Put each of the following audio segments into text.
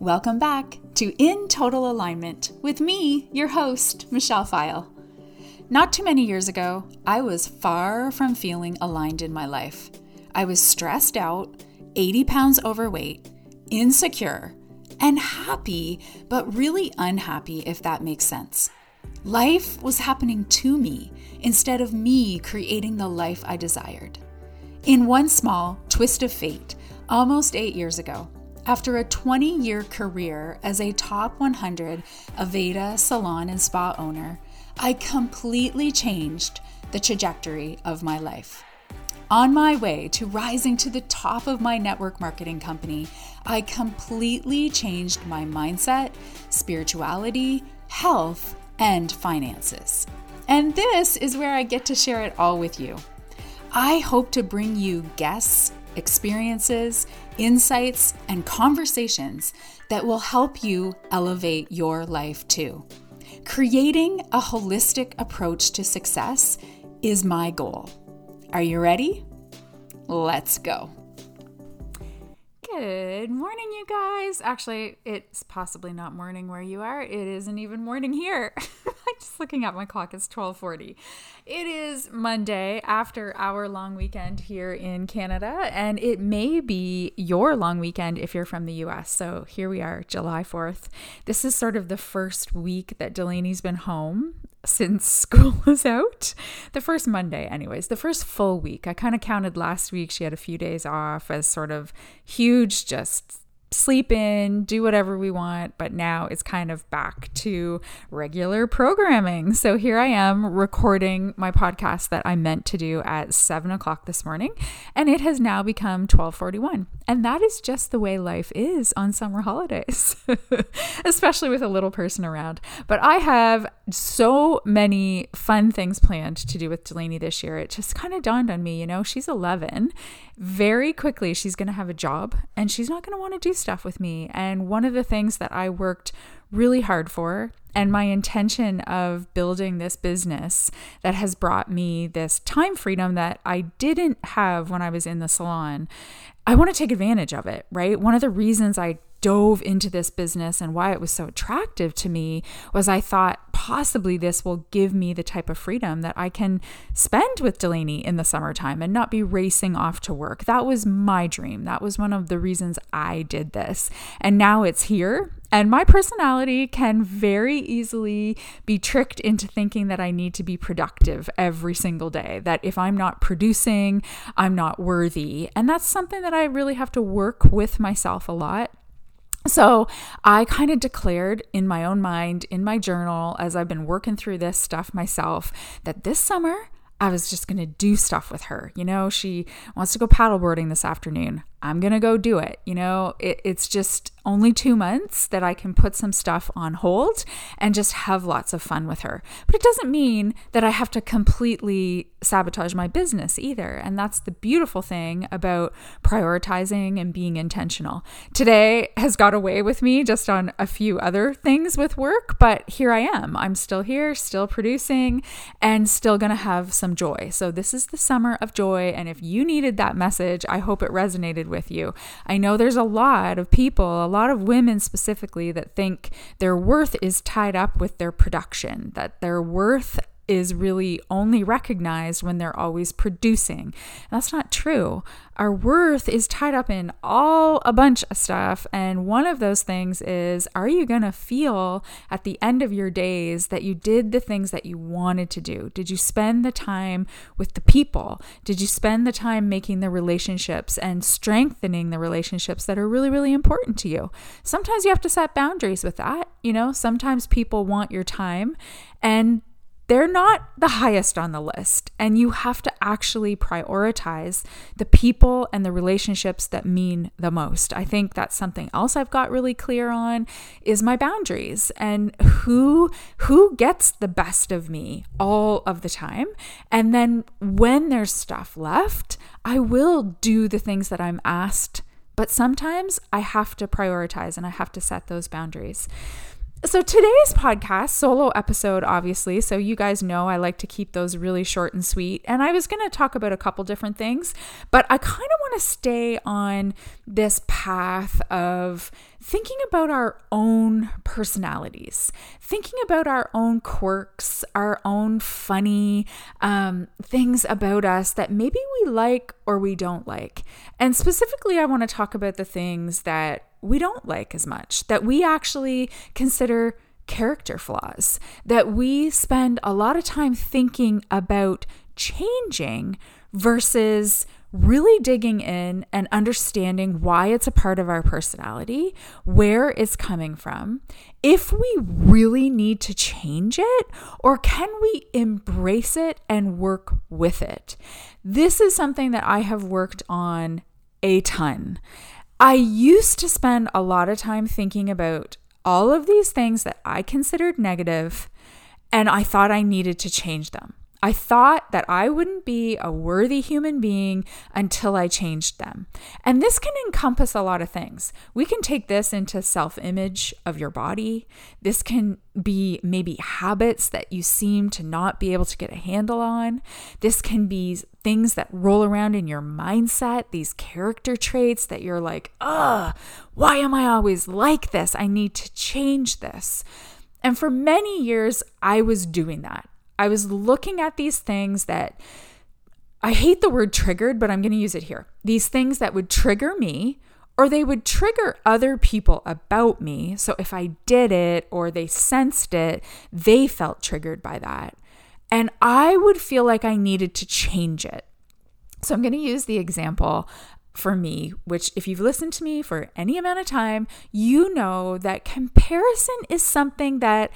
Welcome back to In Total Alignment with me, your host, Michelle Pfile. Not too many years ago, I was far from feeling aligned in my life. I was stressed out, 80 pounds overweight, insecure, and happy, but really unhappy, if that makes sense. Life was happening to me instead of me creating the life I desired. In one small twist of fate, almost eight years ago, after a 20 year career as a top 100 Aveda salon and spa owner, I completely changed the trajectory of my life. On my way to rising to the top of my network marketing company, I completely changed my mindset, spirituality, health, and finances. And this is where I get to share it all with you. I hope to bring you guests, experiences, insights, and conversations that will help you elevate your life too. Creating a holistic approach to success is my goal. Are you ready? Let's go. Good morning, you guys. Actually, it's possibly not morning where you are. It isn't even morning here. Just looking at my clock. It's 12:40. It is Monday after our long weekend here in Canada, and it may be your long weekend if you're from the US. So here we are, July 4th. This is sort of the first week that Delaney's been home since school was out. The first Monday, anyways, the first full week. I kind of counted last week. She had a few days off as sort of huge, just sleep in, do whatever we want, but now it's kind of back to regular programming. So here I am recording my podcast that I meant to do at seven o'clock this morning, and it has now become 1241. And that is just the way life is on summer holidays, especially with a little person around. But I have so many fun things planned to do with Delaney this year. It just kind of dawned on me, you know, she's 11. Very quickly, she's going to have a job and she's not going to want to do stuff with me. And one of the things that I worked really hard for and my intention of building this business that has brought me this time freedom that I didn't have when I was in the salon. I want to take advantage of it, right? One of the reasons I dove into this business and why it was so attractive to me was I thought possibly this will give me the type of freedom that I can spend with Delaney in the summertime and not be racing off to work. That was my dream. That was one of the reasons I did this. And now it's here. And my personality can very easily be tricked into thinking that I need to be productive every single day, that if I'm not producing, I'm not worthy. And that's something that I really have to work with myself a lot so I kind of declared in my own mind, in my journal, as I've been working through this stuff myself, that this summer I was just going to do stuff with her. You know, she wants to go paddleboarding this afternoon. I'm going to go do it. You know, it, it's just only two months that I can put some stuff on hold and just have lots of fun with her. But it doesn't mean that I have to completely sabotage my business either. And that's the beautiful thing about prioritizing and being intentional. Today has got away with me just on a few other things with work, but here I am. I'm still here, still producing, and still going to have some joy. So this is the summer of joy. And if you needed that message, I hope it resonated with you. I know there's a lot of people, a lot of women specifically, that think their worth is tied up with their production, that their worth is really only recognized when they're always producing. That's not true. Our worth is tied up in all a bunch of stuff. And one of those things is are you going to feel at the end of your days that you did the things that you wanted to do? Did you spend the time with the people? Did you spend the time making the relationships and strengthening the relationships that are really, really important to you? Sometimes you have to set boundaries with that. You know, sometimes people want your time and they're not the highest on the list. And you have to actually prioritize the people and the relationships that mean the most. I think that's something else I've got really clear on is my boundaries and who who gets the best of me all of the time. And then when there's stuff left, I will do the things that I'm asked, but sometimes I have to prioritize and I have to set those boundaries. So today's podcast, solo episode, obviously. So you guys know I like to keep those really short and sweet. And I was going to talk about a couple different things, but I kind of want to stay on this path of thinking about our own personalities, thinking about our own quirks, our own funny um, things about us that maybe we like or we don't like. And specifically, I want to talk about the things that we don't like as much, that we actually consider character flaws, that we spend a lot of time thinking about changing versus really digging in and understanding why it's a part of our personality, where it's coming from, if we really need to change it, or can we embrace it and work with it? This is something that I have worked on a ton. I used to spend a lot of time thinking about all of these things that I considered negative, and I thought I needed to change them. I thought that I wouldn't be a worthy human being until I changed them. And this can encompass a lot of things. We can take this into self image of your body. This can be maybe habits that you seem to not be able to get a handle on. This can be things that roll around in your mindset, these character traits that you're like, ugh, why am I always like this? I need to change this. And for many years, I was doing that. I was looking at these things that I hate the word triggered, but I'm going to use it here. These things that would trigger me or they would trigger other people about me. So if I did it or they sensed it, they felt triggered by that. And I would feel like I needed to change it. So I'm going to use the example for me, which, if you've listened to me for any amount of time, you know that comparison is something that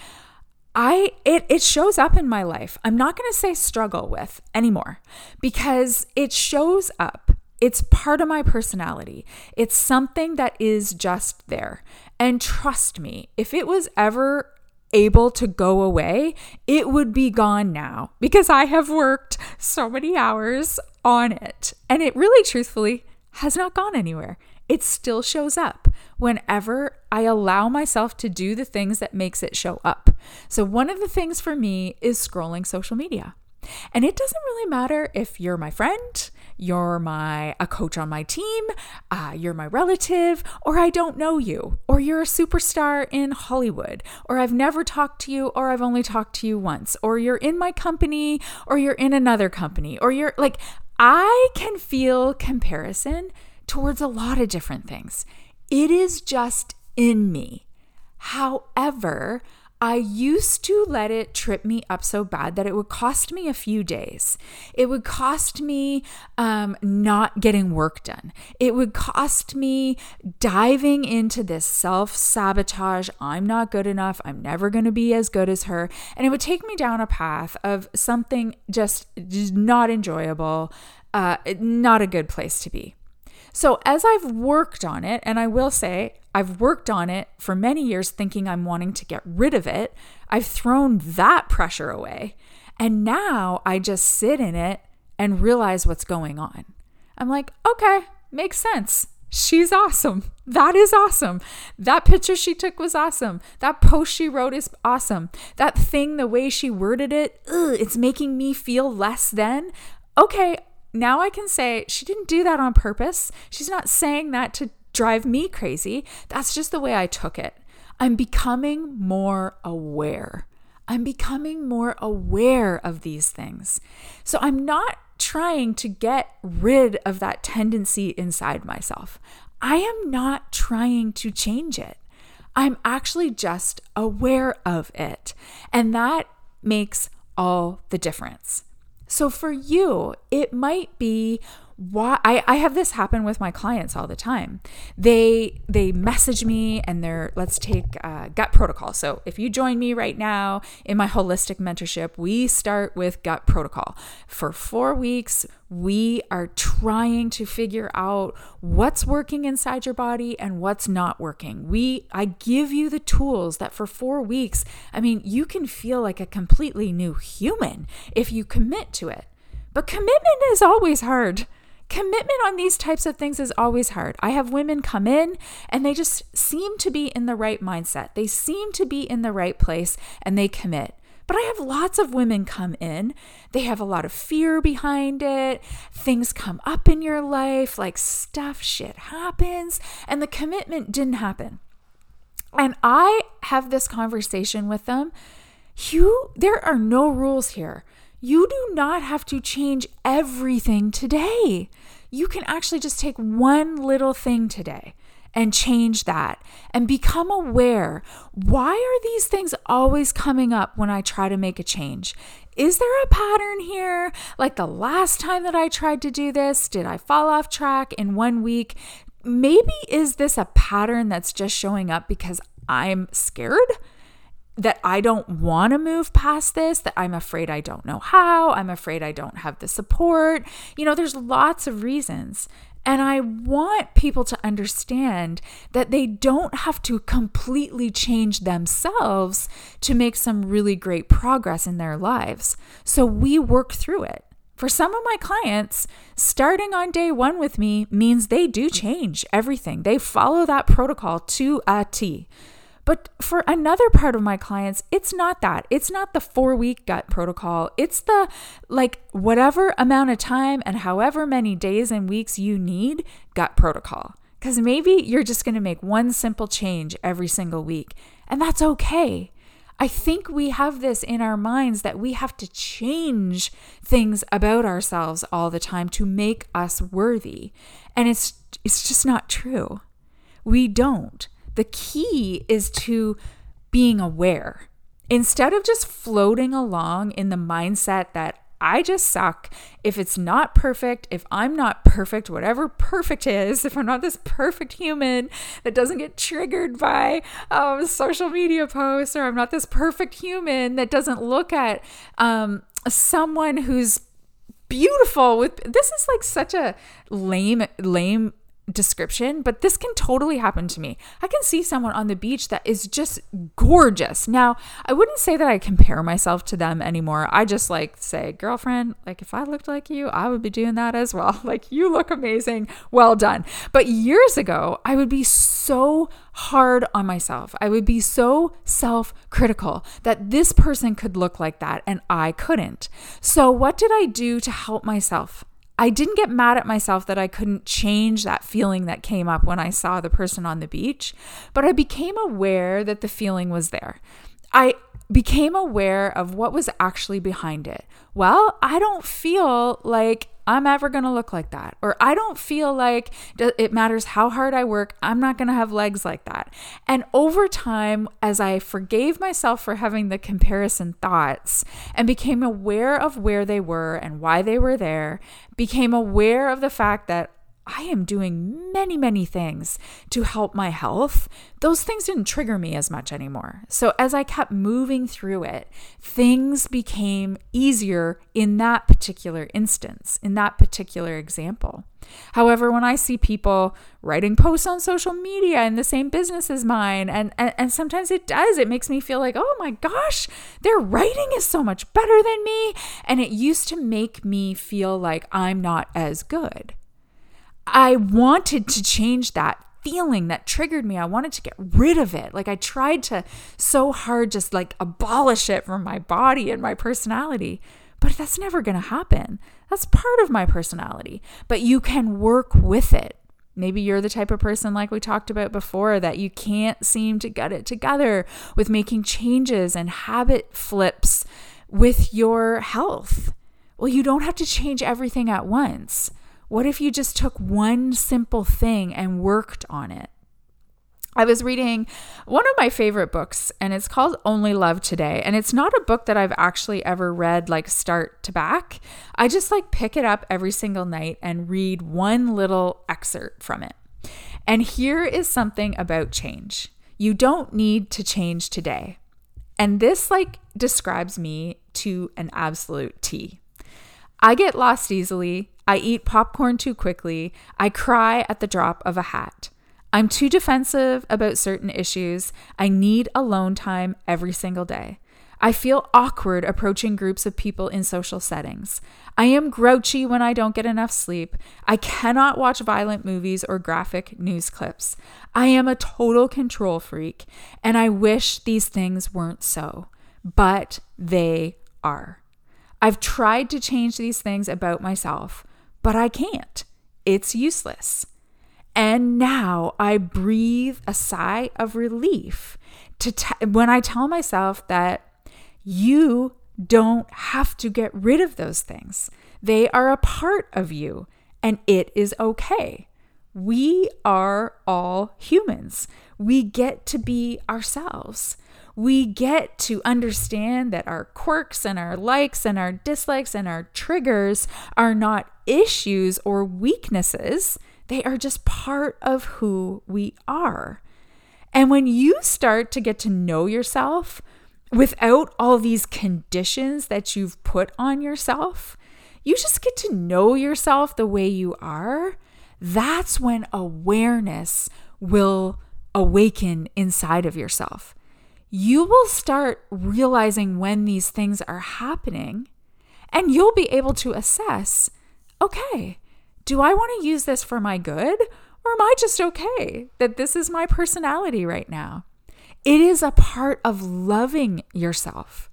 I it it shows up in my life. I'm not going to say struggle with anymore because it shows up. It's part of my personality. It's something that is just there. And trust me, if it was ever able to go away, it would be gone now because I have worked so many hours on it. And it really truthfully has not gone anywhere it still shows up whenever I allow myself to do the things that makes it show up. So one of the things for me is scrolling social media. And it doesn't really matter if you're my friend, you're my a coach on my team, uh, you're my relative, or I don't know you, or you're a superstar in Hollywood, or I've never talked to you, or I've only talked to you once, or you're in my company, or you're in another company, or you're like I can feel comparison towards a lot of different things. It is just in me. However, I used to let it trip me up so bad that it would cost me a few days. It would cost me um, not getting work done. It would cost me diving into this self sabotage. I'm not good enough. I'm never going to be as good as her. And it would take me down a path of something just, not enjoyable, uh, not a good place to be. So, as I've worked on it, and I will say, I've worked on it for many years thinking I'm wanting to get rid of it, I've thrown that pressure away. And now I just sit in it and realize what's going on. I'm like, okay, makes sense. She's awesome. That is awesome. That picture she took was awesome. That post she wrote is awesome. That thing, the way she worded it, ugh, it's making me feel less than. Okay, now I can say she didn't do that on purpose. She's not saying that to drive me crazy. That's just the way I took it. I'm becoming more aware. I'm becoming more aware of these things. So I'm not trying to get rid of that tendency inside myself. I am not trying to change it. I'm actually just aware of it. And that makes all the difference. So for you, it might be why I, I have this happen with my clients all the time. They they message me and they're let's take uh, gut protocol. So if you join me right now in my holistic mentorship we start with gut protocol. For four weeks we are trying to figure out what's working inside your body and what's not working. We i give you the tools that for four weeks i mean you can feel like a completely new human if you commit to it. But commitment is always hard commitment on these types of things is always hard. I have women come in and they just seem to be in the right mindset. They seem to be in the right place and they commit. But I have lots of women come in. They have a lot of fear behind it. Things come up in your life, like stuff, shit happens, and the commitment didn't happen. And I have this conversation with them. You, there are no rules here. You do not have to change everything today. You can actually just take one little thing today and change that and become aware. Why are these things always coming up when I try to make a change? Is there a pattern here? Like the last time that I tried to do this, did I fall off track in one week? Maybe is this a pattern that's just showing up because I'm scared? That I don't want to move past this, that I'm afraid I don't know how, I'm afraid I don't have the support. You know, there's lots of reasons. And I want people to understand that they don't have to completely change themselves to make some really great progress in their lives. So we work through it. For some of my clients, starting on day one with me means they do change everything. They follow that protocol to a T. But for another part of my clients, it's not that. It's not the four week gut protocol. It's the like whatever amount of time and however many days and weeks you need gut protocol. Because maybe you're just going to make one simple change every single week, and that's okay. I think we have this in our minds that we have to change things about ourselves all the time to make us worthy. And it's it's just not true. We don't. The key is to being aware. Instead of just floating along in the mindset that I just suck. If it's not perfect, if I'm not perfect, whatever perfect is, if I'm not this perfect human that doesn't get triggered by um, social media posts, or I'm not this perfect human that doesn't look at um, someone who's beautiful with this is like such a lame lame description, but this can totally happen to me. I can see someone on the beach that is just gorgeous. Now, I wouldn't say that I compare myself to them anymore. I just like say, girlfriend, like if I looked like you, I would be doing that as well. Like you look amazing. Well done. But years ago, I would be so hard on myself. I would be so self critical that this person could look like that and I couldn't. So, what did I do to help myself? I didn't get mad at myself that I couldn't change that feeling that came up when I saw the person on the beach, but I became aware that the feeling was there. I became aware of what was actually behind it. Well, I don't feel like I'm ever going to look like that. Or I don't feel like it matters how hard I work, I'm not going to have legs like that. And over time, as I forgave myself for having the comparison thoughts and became aware of where they were and why they were there, became aware of the fact that I am doing many, many things to help my health, those things didn't trigger me as much anymore. So as I kept moving through it, things became easier in that particular instance, in that particular example. However, when I see people writing posts on social media in the same business as mine, and, and, and sometimes it does, it makes me feel like, oh my gosh, their writing is so much better than me. And it used to make me feel like I'm not as good. I wanted to change that feeling that triggered me. I wanted to get rid of it. Like I tried to so hard just like abolish it from my body and my personality. But that's never going to happen. That's part of my personality. But you can work with it. Maybe you're the type of person, like we talked about before, that you can't seem to get it together with making changes and habit flips with your health. Well, you don't have to change everything at once. What if you just took one simple thing and worked on it? I was reading one of my favorite books, and it's called Only Love Today. And it's not a book that I've actually ever read like start to back. I just like pick it up every single night and read one little excerpt from it. And here is something about change you don't need to change today. And this like describes me to an absolute T. I get lost easily. I eat popcorn too quickly. I cry at the drop of a hat. I'm too defensive about certain issues. I need alone time every single day. I feel awkward approaching groups of people in social settings. I am grouchy when I don't get enough sleep. I cannot watch violent movies or graphic news clips. I am a total control freak, and I wish these things weren't so, but they are. I've tried to change these things about myself, but I can't. It's useless. And now I breathe a sigh of relief to t- when I tell myself that you don't have to get rid of those things. They are a part of you and it is okay. We are all humans. We get to be ourselves. We get to understand that our quirks and our likes and our dislikes and our triggers are not issues or weaknesses. They are just part of who we are. And when you start to get to know yourself without all these conditions that you've put on yourself, you just get to know yourself the way you are. That's when awareness will awaken inside of yourself. You will start realizing when these things are happening, and you'll be able to assess okay, do I want to use this for my good? Or am I just okay that this is my personality right now? It is a part of loving yourself,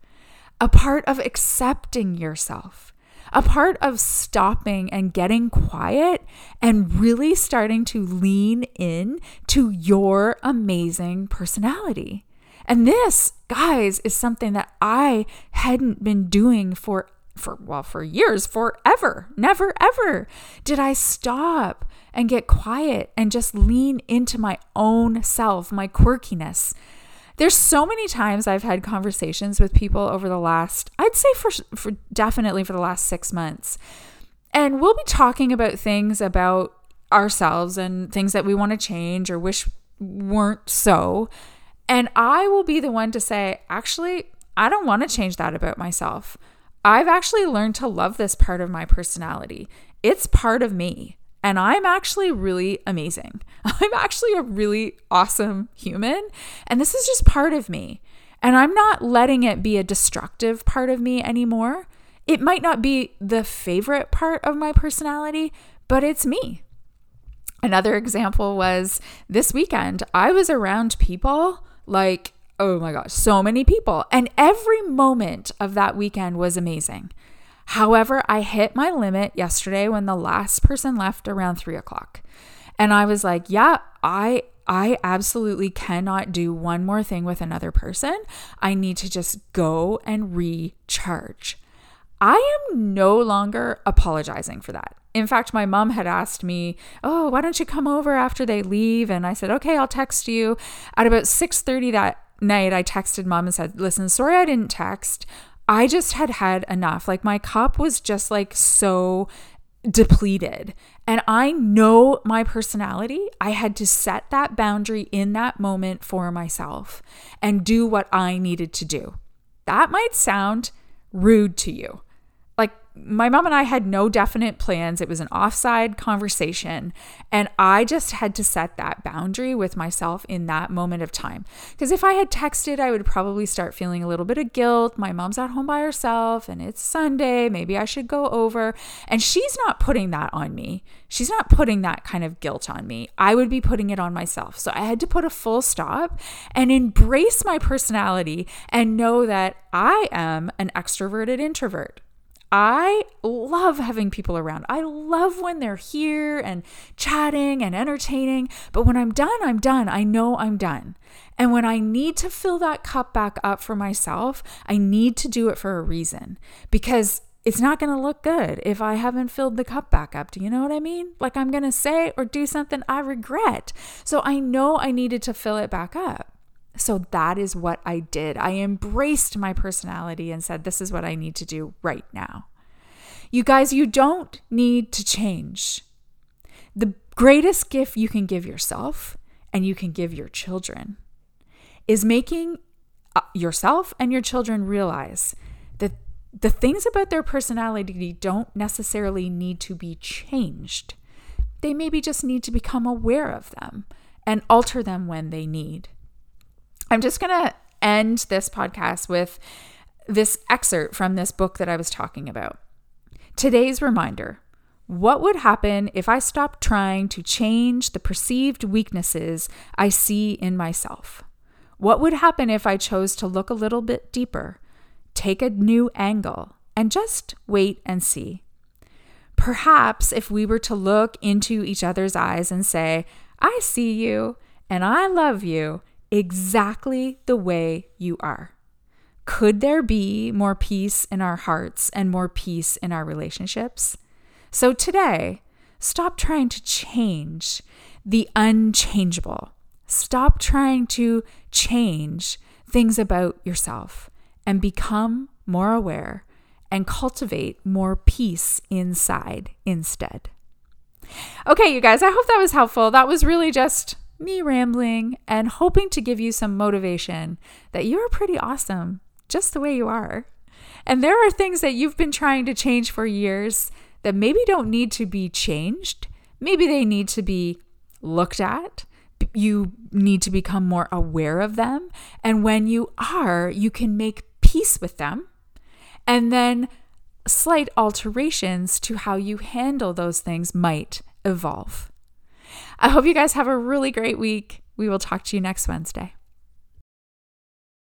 a part of accepting yourself, a part of stopping and getting quiet and really starting to lean in to your amazing personality. And this, guys, is something that I hadn't been doing for for well for years forever never ever did i stop and get quiet and just lean into my own self my quirkiness there's so many times I've had conversations with people over the last, I'd say for, for definitely for the last six months. And we'll be talking about things about ourselves and things that we want to change or wish weren't so. And I will be the one to say, actually, I don't want to change that about myself. I've actually learned to love this part of my personality. It's part of me. And I'm actually really amazing. I'm actually a really awesome human. And this is just part of me. And I'm not letting it be a destructive part of me anymore. It might not be the favorite part of my personality, but it's me. Another example was this weekend, I was around people like, oh my gosh, so many people. And every moment of that weekend was amazing. However, I hit my limit yesterday when the last person left around three o'clock. And I was like, yeah, I I absolutely cannot do one more thing with another person. I need to just go and recharge. I am no longer apologizing for that. In fact, my mom had asked me, "Oh, why don't you come over after they leave?" And I said, "Okay, I'll text you." At about 6:30 that night, I texted mom and said, "Listen, sorry I didn't text. I just had had enough. Like my cup was just like so depleted. And I know my personality. I had to set that boundary in that moment for myself and do what I needed to do. That might sound rude to you my mom and I had no definite plans. It was an offside conversation. And I just had to set that boundary with myself in that moment of time. Because if I had texted, I would probably start feeling a little bit of guilt. My mom's at home by herself and it's Sunday. Maybe I should go over. And she's not putting that on me. She's not putting that kind of guilt on me. I would be putting it on myself. So I had to put a full stop and embrace my personality and know that I am an extroverted introvert. I love having people around. I love when they're here and chatting and entertaining. But when I'm done, I'm done. I know I'm done. And when I need to fill that cup back up for myself, I need to do it for a reason because it's not going to look good if I haven't filled the cup back up. Do you know what I mean? Like I'm going to say or do something I regret. So I know I needed to fill it back up. So that is what I did. I embraced my personality and said, This is what I need to do right now. You guys, you don't need to change. The greatest gift you can give yourself and you can give your children is making uh, yourself and your children realize that the things about their personality don't necessarily need to be changed. They maybe just need to become aware of them and alter them when they need. I'm just going to end this podcast with this excerpt from this book that I was talking about. Today's reminder What would happen if I stopped trying to change the perceived weaknesses I see in myself? What would happen if I chose to look a little bit deeper, take a new angle, and just wait and see? Perhaps if we were to look into each other's eyes and say, I see you and I love you exactly the way you are. Could there be more peace in our hearts and more peace in our relationships? So today, stop trying to change the unchangeable. Stop trying to change things about yourself and become more aware and cultivate more peace inside instead. Okay, you guys, I hope that was helpful. That was really just me rambling and hoping to give you some motivation that you're pretty awesome just the way you are. And there are things that you've been trying to change for years that maybe don't need to be changed. Maybe they need to be looked at. You need to become more aware of them. And when you are, you can make peace with them. And then slight alterations to how you handle those things might evolve. I hope you guys have a really great week. We will talk to you next Wednesday.